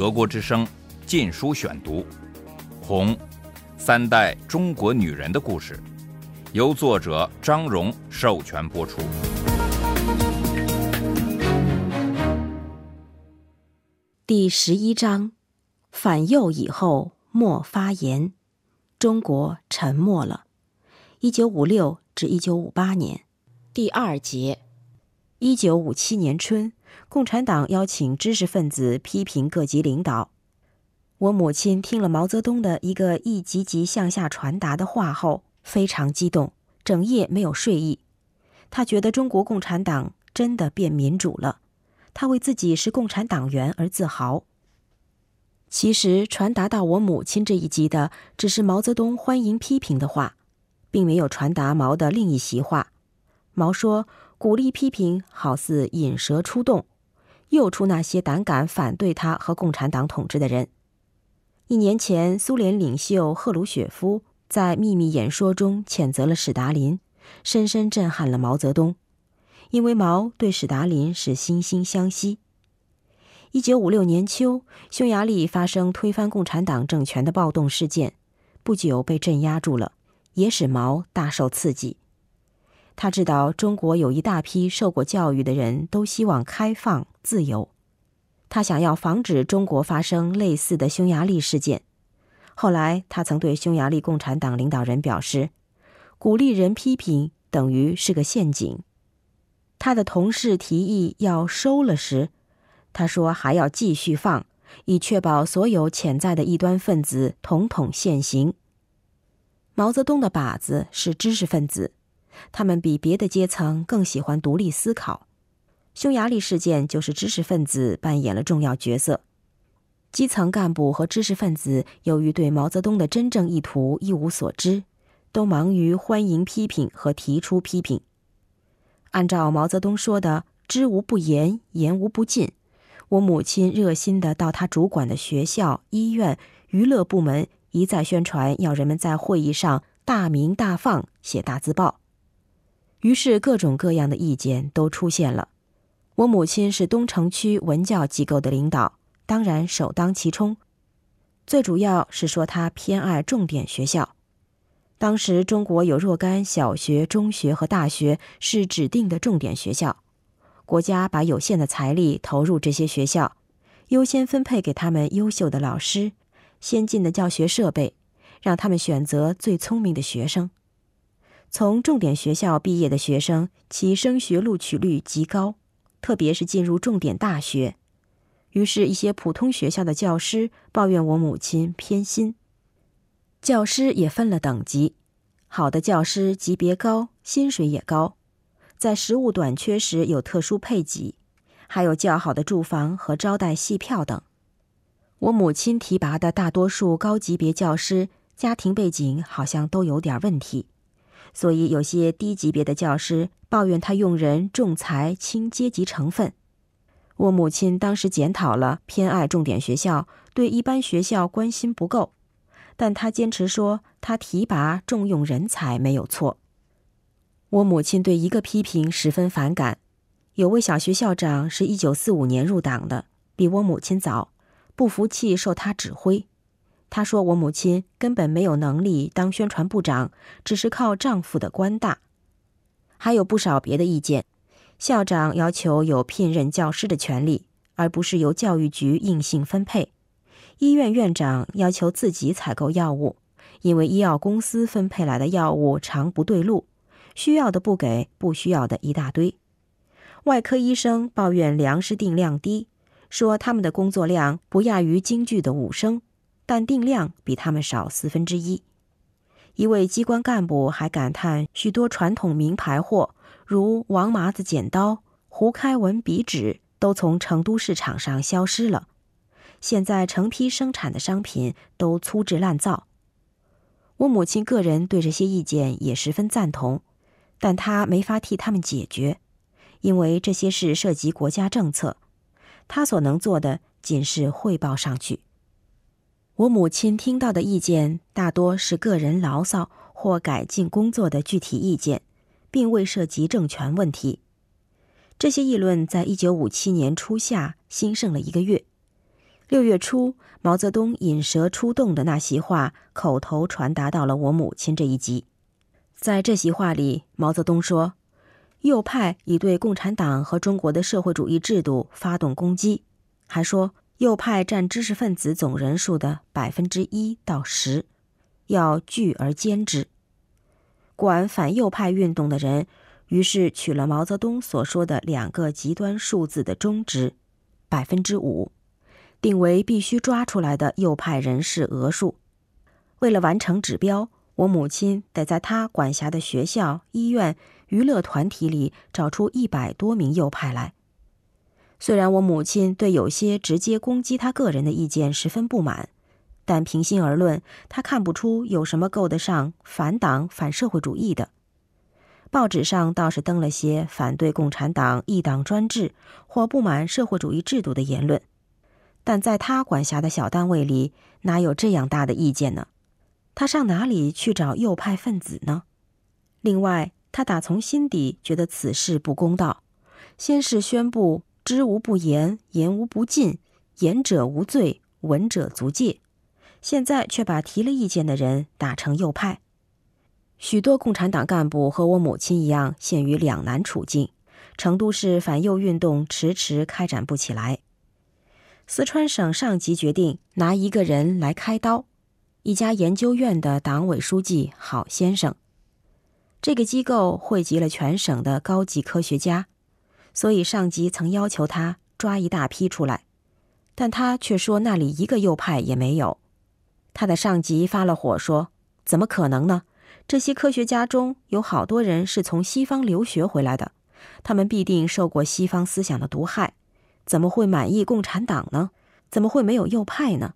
德国之声《禁书选读》，《红》，三代中国女人的故事，由作者张荣授权播出。第十一章：反右以后莫发言。中国沉默了。一九五六至一九五八年，第二节。一九五七年春。共产党邀请知识分子批评各级领导。我母亲听了毛泽东的一个一级级向下传达的话后，非常激动，整夜没有睡意。他觉得中国共产党真的变民主了，他为自己是共产党员而自豪。其实传达到我母亲这一级的，只是毛泽东欢迎批评的话，并没有传达毛的另一席话。毛说。鼓励批评，好似引蛇出洞，诱出那些胆敢反对他和共产党统治的人。一年前，苏联领袖赫鲁雪夫在秘密演说中谴责了史达林，深深震撼了毛泽东，因为毛对史达林是惺惺相惜。一九五六年秋，匈牙利发生推翻共产党政权的暴动事件，不久被镇压住了，也使毛大受刺激。他知道中国有一大批受过教育的人都希望开放自由，他想要防止中国发生类似的匈牙利事件。后来，他曾对匈牙利共产党领导人表示，鼓励人批评等于是个陷阱。他的同事提议要收了时，他说还要继续放，以确保所有潜在的异端分子统统现形。毛泽东的靶子是知识分子。他们比别的阶层更喜欢独立思考。匈牙利事件就是知识分子扮演了重要角色。基层干部和知识分子由于对毛泽东的真正意图一无所知，都忙于欢迎批评和提出批评。按照毛泽东说的“知无不言，言无不尽”，我母亲热心地到他主管的学校、医院、娱乐部门一再宣传，要人们在会议上大鸣大放，写大字报。于是，各种各样的意见都出现了。我母亲是东城区文教机构的领导，当然首当其冲。最主要是说她偏爱重点学校。当时中国有若干小学、中学和大学是指定的重点学校，国家把有限的财力投入这些学校，优先分配给他们优秀的老师、先进的教学设备，让他们选择最聪明的学生。从重点学校毕业的学生，其升学录取率极高，特别是进入重点大学。于是，一些普通学校的教师抱怨我母亲偏心。教师也分了等级，好的教师级别高，薪水也高，在食物短缺时有特殊配给，还有较好的住房和招待戏票等。我母亲提拔的大多数高级别教师，家庭背景好像都有点问题。所以，有些低级别的教师抱怨他用人重才轻阶级成分。我母亲当时检讨了，偏爱重点学校，对一般学校关心不够。但他坚持说，他提拔重用人才没有错。我母亲对一个批评十分反感。有位小学校长是一九四五年入党的，比我母亲早，不服气受他指挥。他说：“我母亲根本没有能力当宣传部长，只是靠丈夫的官大。”还有不少别的意见。校长要求有聘任教师的权利，而不是由教育局硬性分配。医院院长要求自己采购药物，因为医药公司分配来的药物常不对路，需要的不给，不需要的一大堆。外科医生抱怨粮食定量低，说他们的工作量不亚于京剧的武生。但定量比他们少四分之一。一位机关干部还感叹，许多传统名牌货，如王麻子剪刀、胡开文笔纸，都从成都市场上消失了。现在成批生产的商品都粗制滥造。我母亲个人对这些意见也十分赞同，但她没法替他们解决，因为这些事涉及国家政策，她所能做的仅是汇报上去。我母亲听到的意见大多是个人牢骚或改进工作的具体意见，并未涉及政权问题。这些议论在一九五七年初夏兴盛了一个月。六月初，毛泽东引蛇出洞的那席话口头传达到了我母亲这一级。在这席话里，毛泽东说：“右派已对共产党和中国的社会主义制度发动攻击。”还说，右派占知识分子总人数的百分之一到十，要聚而歼之。管反右派运动的人，于是取了毛泽东所说的两个极端数字的中值，百分之五，定为必须抓出来的右派人士额数。为了完成指标。我母亲得在她管辖的学校、医院、娱乐团体里找出一百多名右派来。虽然我母亲对有些直接攻击她个人的意见十分不满，但平心而论，她看不出有什么够得上反党、反社会主义的。报纸上倒是登了些反对共产党一党专制或不满社会主义制度的言论，但在他管辖的小单位里，哪有这样大的意见呢？他上哪里去找右派分子呢？另外，他打从心底觉得此事不公道。先是宣布“知无不言，言无不尽，言者无罪，闻者足戒”，现在却把提了意见的人打成右派。许多共产党干部和我母亲一样，陷于两难处境。成都市反右运动迟迟开展不起来。四川省上级决定拿一个人来开刀。一家研究院的党委书记郝先生，这个机构汇集了全省的高级科学家，所以上级曾要求他抓一大批出来，但他却说那里一个右派也没有。他的上级发了火，说：“怎么可能呢？这些科学家中有好多人是从西方留学回来的，他们必定受过西方思想的毒害，怎么会满意共产党呢？怎么会没有右派呢？”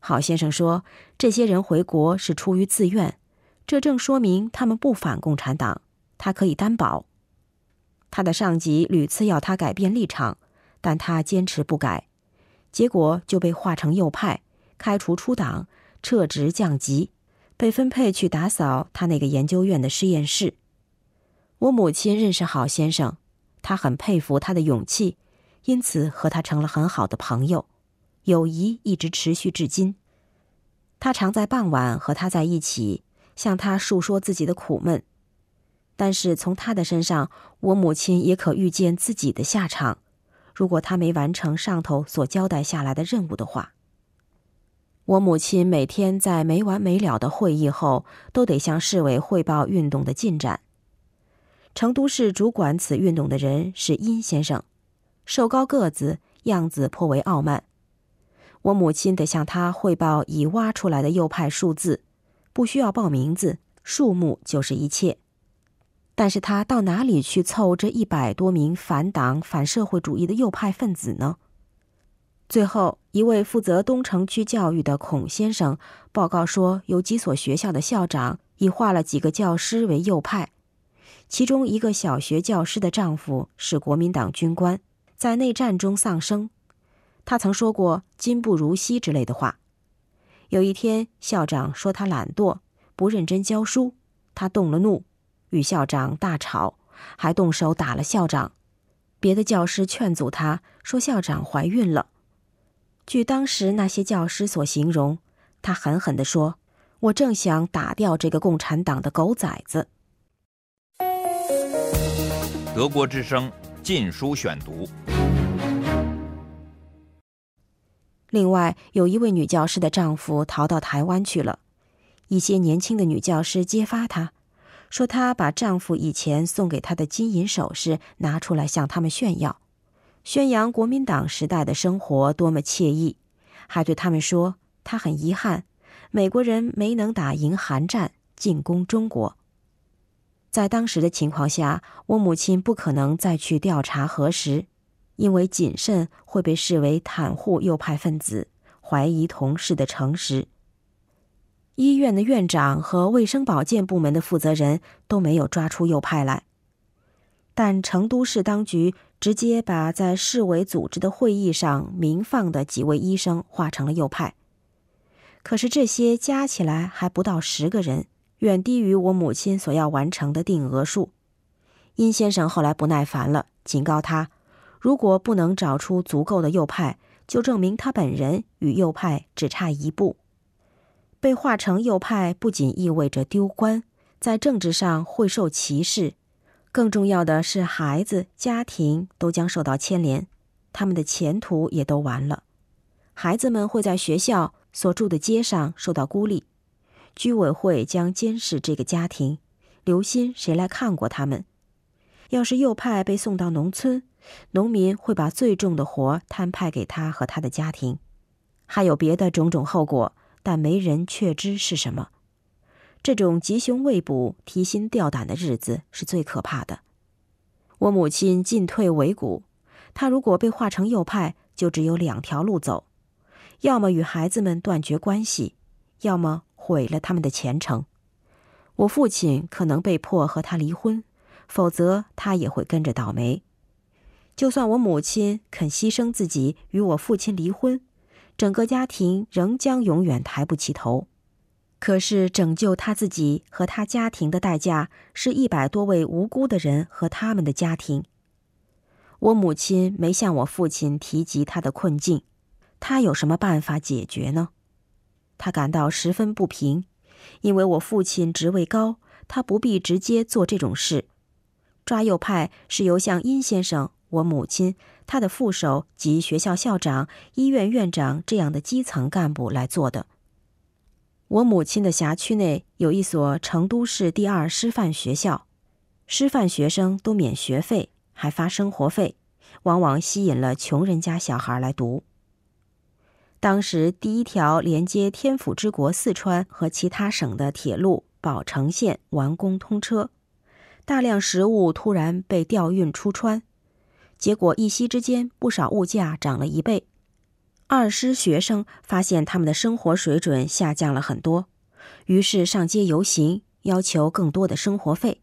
郝先生说：“这些人回国是出于自愿，这正说明他们不反共产党。他可以担保。”他的上级屡次要他改变立场，但他坚持不改，结果就被划成右派，开除出党，撤职降级，被分配去打扫他那个研究院的实验室。我母亲认识郝先生，他很佩服他的勇气，因此和他成了很好的朋友。友谊一直持续至今。他常在傍晚和他在一起，向他述说自己的苦闷。但是从他的身上，我母亲也可预见自己的下场。如果他没完成上头所交代下来的任务的话，我母亲每天在没完没了的会议后，都得向市委汇报运动的进展。成都市主管此运动的人是殷先生，瘦高个子，样子颇为傲慢。我母亲得向他汇报已挖出来的右派数字，不需要报名字，数目就是一切。但是他到哪里去凑这一百多名反党、反社会主义的右派分子呢？最后一位负责东城区教育的孔先生报告说，有几所学校的校长已划了几个教师为右派，其中一个小学教师的丈夫是国民党军官，在内战中丧生。他曾说过“今不如昔”之类的话。有一天，校长说他懒惰，不认真教书，他动了怒，与校长大吵，还动手打了校长。别的教师劝阻他说：“校长怀孕了。”据当时那些教师所形容，他狠狠地说：“我正想打掉这个共产党的狗崽子。”德国之声《禁书选读》。另外，有一位女教师的丈夫逃到台湾去了。一些年轻的女教师揭发她，说她把丈夫以前送给她的金银首饰拿出来向他们炫耀，宣扬国民党时代的生活多么惬意，还对他们说她很遗憾，美国人没能打赢韩战进攻中国。在当时的情况下，我母亲不可能再去调查核实。因为谨慎会被视为袒护右派分子、怀疑同事的诚实。医院的院长和卫生保健部门的负责人都没有抓出右派来，但成都市当局直接把在市委组织的会议上鸣放的几位医生划成了右派。可是这些加起来还不到十个人，远低于我母亲所要完成的定额数。殷先生后来不耐烦了，警告他。如果不能找出足够的右派，就证明他本人与右派只差一步。被划成右派不仅意味着丢官，在政治上会受歧视，更重要的是孩子、家庭都将受到牵连，他们的前途也都完了。孩子们会在学校所住的街上受到孤立，居委会将监视这个家庭，留心谁来看过他们。要是右派被送到农村，农民会把最重的活摊派给他和他的家庭，还有别的种种后果，但没人确知是什么。这种吉凶未卜、提心吊胆的日子是最可怕的。我母亲进退维谷，她如果被划成右派，就只有两条路走：要么与孩子们断绝关系，要么毁了他们的前程。我父亲可能被迫和他离婚。否则，他也会跟着倒霉。就算我母亲肯牺牲自己与我父亲离婚，整个家庭仍将永远抬不起头。可是，拯救他自己和他家庭的代价是一百多位无辜的人和他们的家庭。我母亲没向我父亲提及他的困境，他有什么办法解决呢？他感到十分不平，因为我父亲职位高，他不必直接做这种事。抓右派是由向殷先生、我母亲、他的副手及学校校长、医院院长这样的基层干部来做的。我母亲的辖区内有一所成都市第二师范学校，师范学生都免学费，还发生活费，往往吸引了穷人家小孩来读。当时第一条连接天府之国四川和其他省的铁路宝成线完工通车。大量食物突然被调运出川，结果一夕之间，不少物价涨了一倍。二师学生发现他们的生活水准下降了很多，于是上街游行，要求更多的生活费。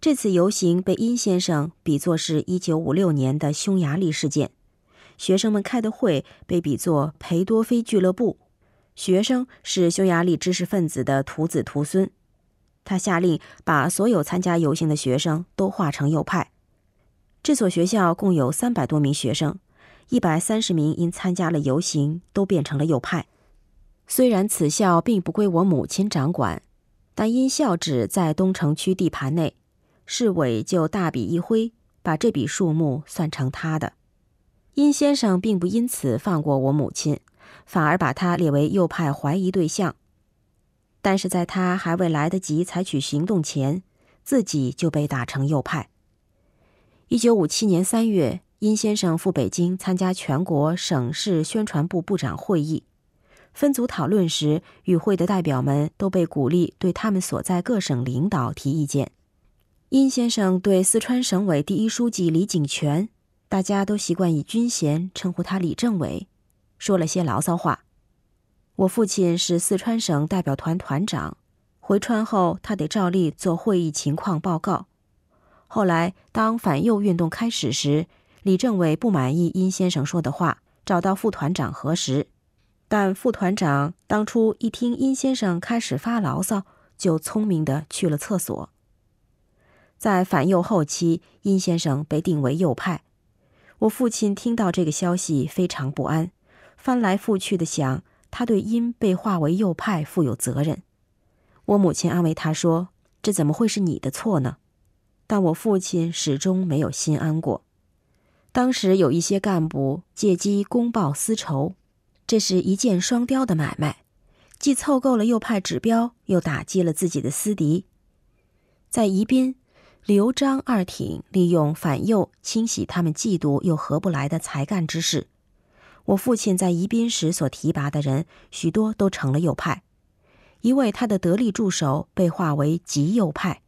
这次游行被殷先生比作是一九五六年的匈牙利事件，学生们开的会被比作裴多菲俱乐部，学生是匈牙利知识分子的徒子徒孙。他下令把所有参加游行的学生都划成右派。这所学校共有三百多名学生，一百三十名因参加了游行都变成了右派。虽然此校并不归我母亲掌管，但因校址在东城区地盘内，市委就大笔一挥，把这笔数目算成他的。殷先生并不因此放过我母亲，反而把他列为右派怀疑对象。但是在他还未来得及采取行动前，自己就被打成右派。一九五七年三月，殷先生赴北京参加全国省市宣传部部长会议，分组讨论时，与会的代表们都被鼓励对他们所在各省领导提意见。殷先生对四川省委第一书记李井泉，大家都习惯以军衔称呼他李政委，说了些牢骚话。我父亲是四川省代表团团长，回川后他得照例做会议情况报告。后来，当反右运动开始时，李政委不满意殷先生说的话，找到副团长核实。但副团长当初一听殷先生开始发牢骚，就聪明的去了厕所。在反右后期，殷先生被定为右派。我父亲听到这个消息非常不安，翻来覆去的想。他对殷被划为右派负有责任。我母亲安慰他说：“这怎么会是你的错呢？”但我父亲始终没有心安过。当时有一些干部借机公报私仇，这是一箭双雕的买卖，既凑够了右派指标，又打击了自己的私敌。在宜宾，刘张二挺利用反右清洗他们嫉妒又合不来的才干之士。我父亲在宜宾时所提拔的人，许多都成了右派。一位他的得力助手被划为极右派，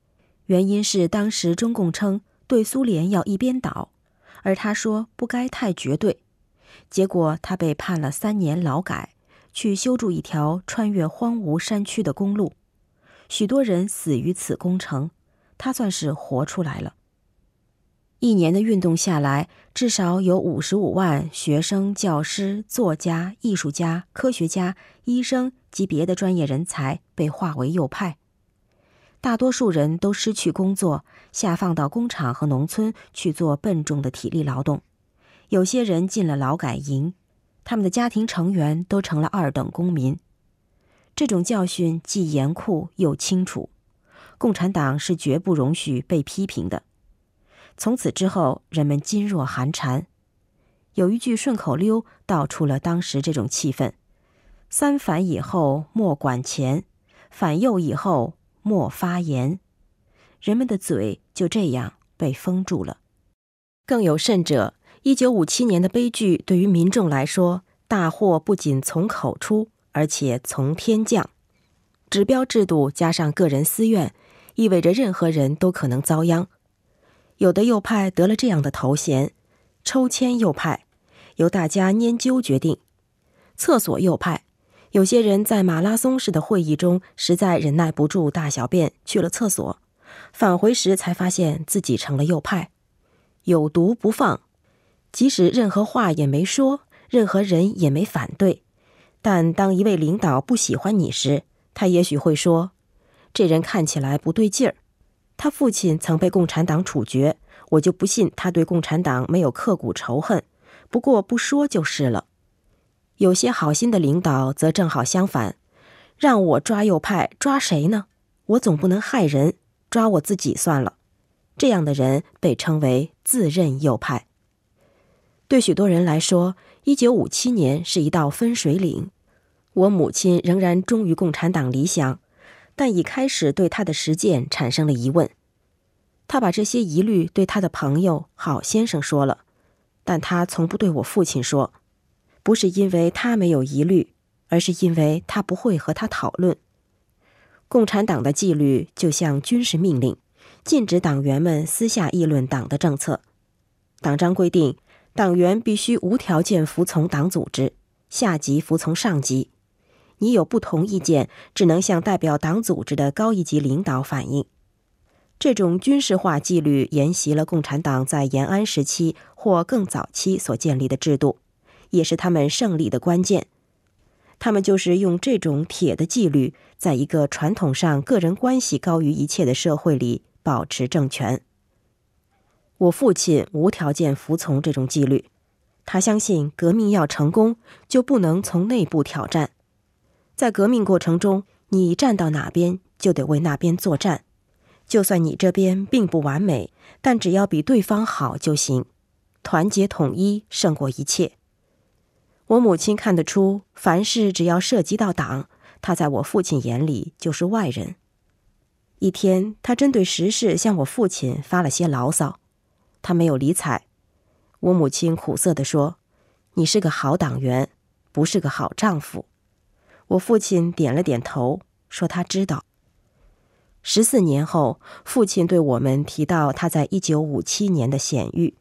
原因是当时中共称对苏联要一边倒，而他说不该太绝对。结果他被判了三年劳改，去修筑一条穿越荒芜山区的公路，许多人死于此工程，他算是活出来了。一年的运动下来，至少有五十五万学生、教师、作家、艺术家、科学家、医生及别的专业人才被划为右派。大多数人都失去工作，下放到工厂和农村去做笨重的体力劳动。有些人进了劳改营，他们的家庭成员都成了二等公民。这种教训既严酷又清楚，共产党是绝不容许被批评的。从此之后，人们噤若寒蝉。有一句顺口溜道出了当时这种气氛：“三反以后莫管钱，反右以后莫发言。”人们的嘴就这样被封住了。更有甚者，一九五七年的悲剧对于民众来说，大祸不仅从口出，而且从天降。指标制度加上个人私怨，意味着任何人都可能遭殃。有的右派得了这样的头衔：抽签右派。由大家研究决定，厕所右派，有些人在马拉松式的会议中实在忍耐不住大小便，去了厕所，返回时才发现自己成了右派。有毒不放，即使任何话也没说，任何人也没反对，但当一位领导不喜欢你时，他也许会说：“这人看起来不对劲儿。”他父亲曾被共产党处决，我就不信他对共产党没有刻骨仇恨。不过不说就是了。有些好心的领导则正好相反，让我抓右派，抓谁呢？我总不能害人，抓我自己算了。这样的人被称为自认右派。对许多人来说，一九五七年是一道分水岭。我母亲仍然忠于共产党理想，但已开始对他的实践产生了疑问。他把这些疑虑对他的朋友郝先生说了。但他从不对我父亲说，不是因为他没有疑虑，而是因为他不会和他讨论。共产党的纪律就像军事命令，禁止党员们私下议论党的政策。党章规定，党员必须无条件服从党组织，下级服从上级。你有不同意见，只能向代表党组织的高一级领导反映。这种军事化纪律沿袭了共产党在延安时期或更早期所建立的制度，也是他们胜利的关键。他们就是用这种铁的纪律，在一个传统上个人关系高于一切的社会里保持政权。我父亲无条件服从这种纪律，他相信革命要成功，就不能从内部挑战。在革命过程中，你站到哪边，就得为那边作战。就算你这边并不完美，但只要比对方好就行。团结统一胜过一切。我母亲看得出，凡事只要涉及到党，他在我父亲眼里就是外人。一天，他针对时事向我父亲发了些牢骚，他没有理睬。我母亲苦涩地说：“你是个好党员，不是个好丈夫。”我父亲点了点头，说他知道。十四年后，父亲对我们提到他在一九五七年的险遇。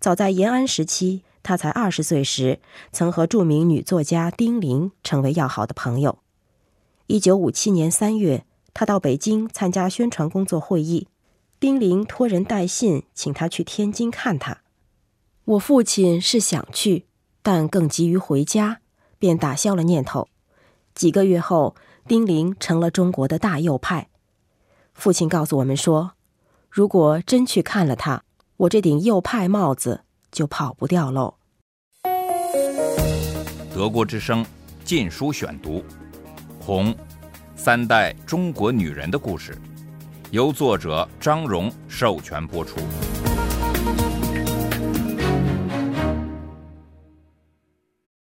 早在延安时期，他才二十岁时，曾和著名女作家丁玲成为要好的朋友。一九五七年三月，他到北京参加宣传工作会议，丁玲托人带信请他去天津看他。我父亲是想去，但更急于回家，便打消了念头。几个月后，丁玲成了中国的大右派。父亲告诉我们说：“如果真去看了他，我这顶右派帽子就跑不掉喽。”德国之声《禁书选读》，《红三代中国女人的故事》，由作者张荣授权播出。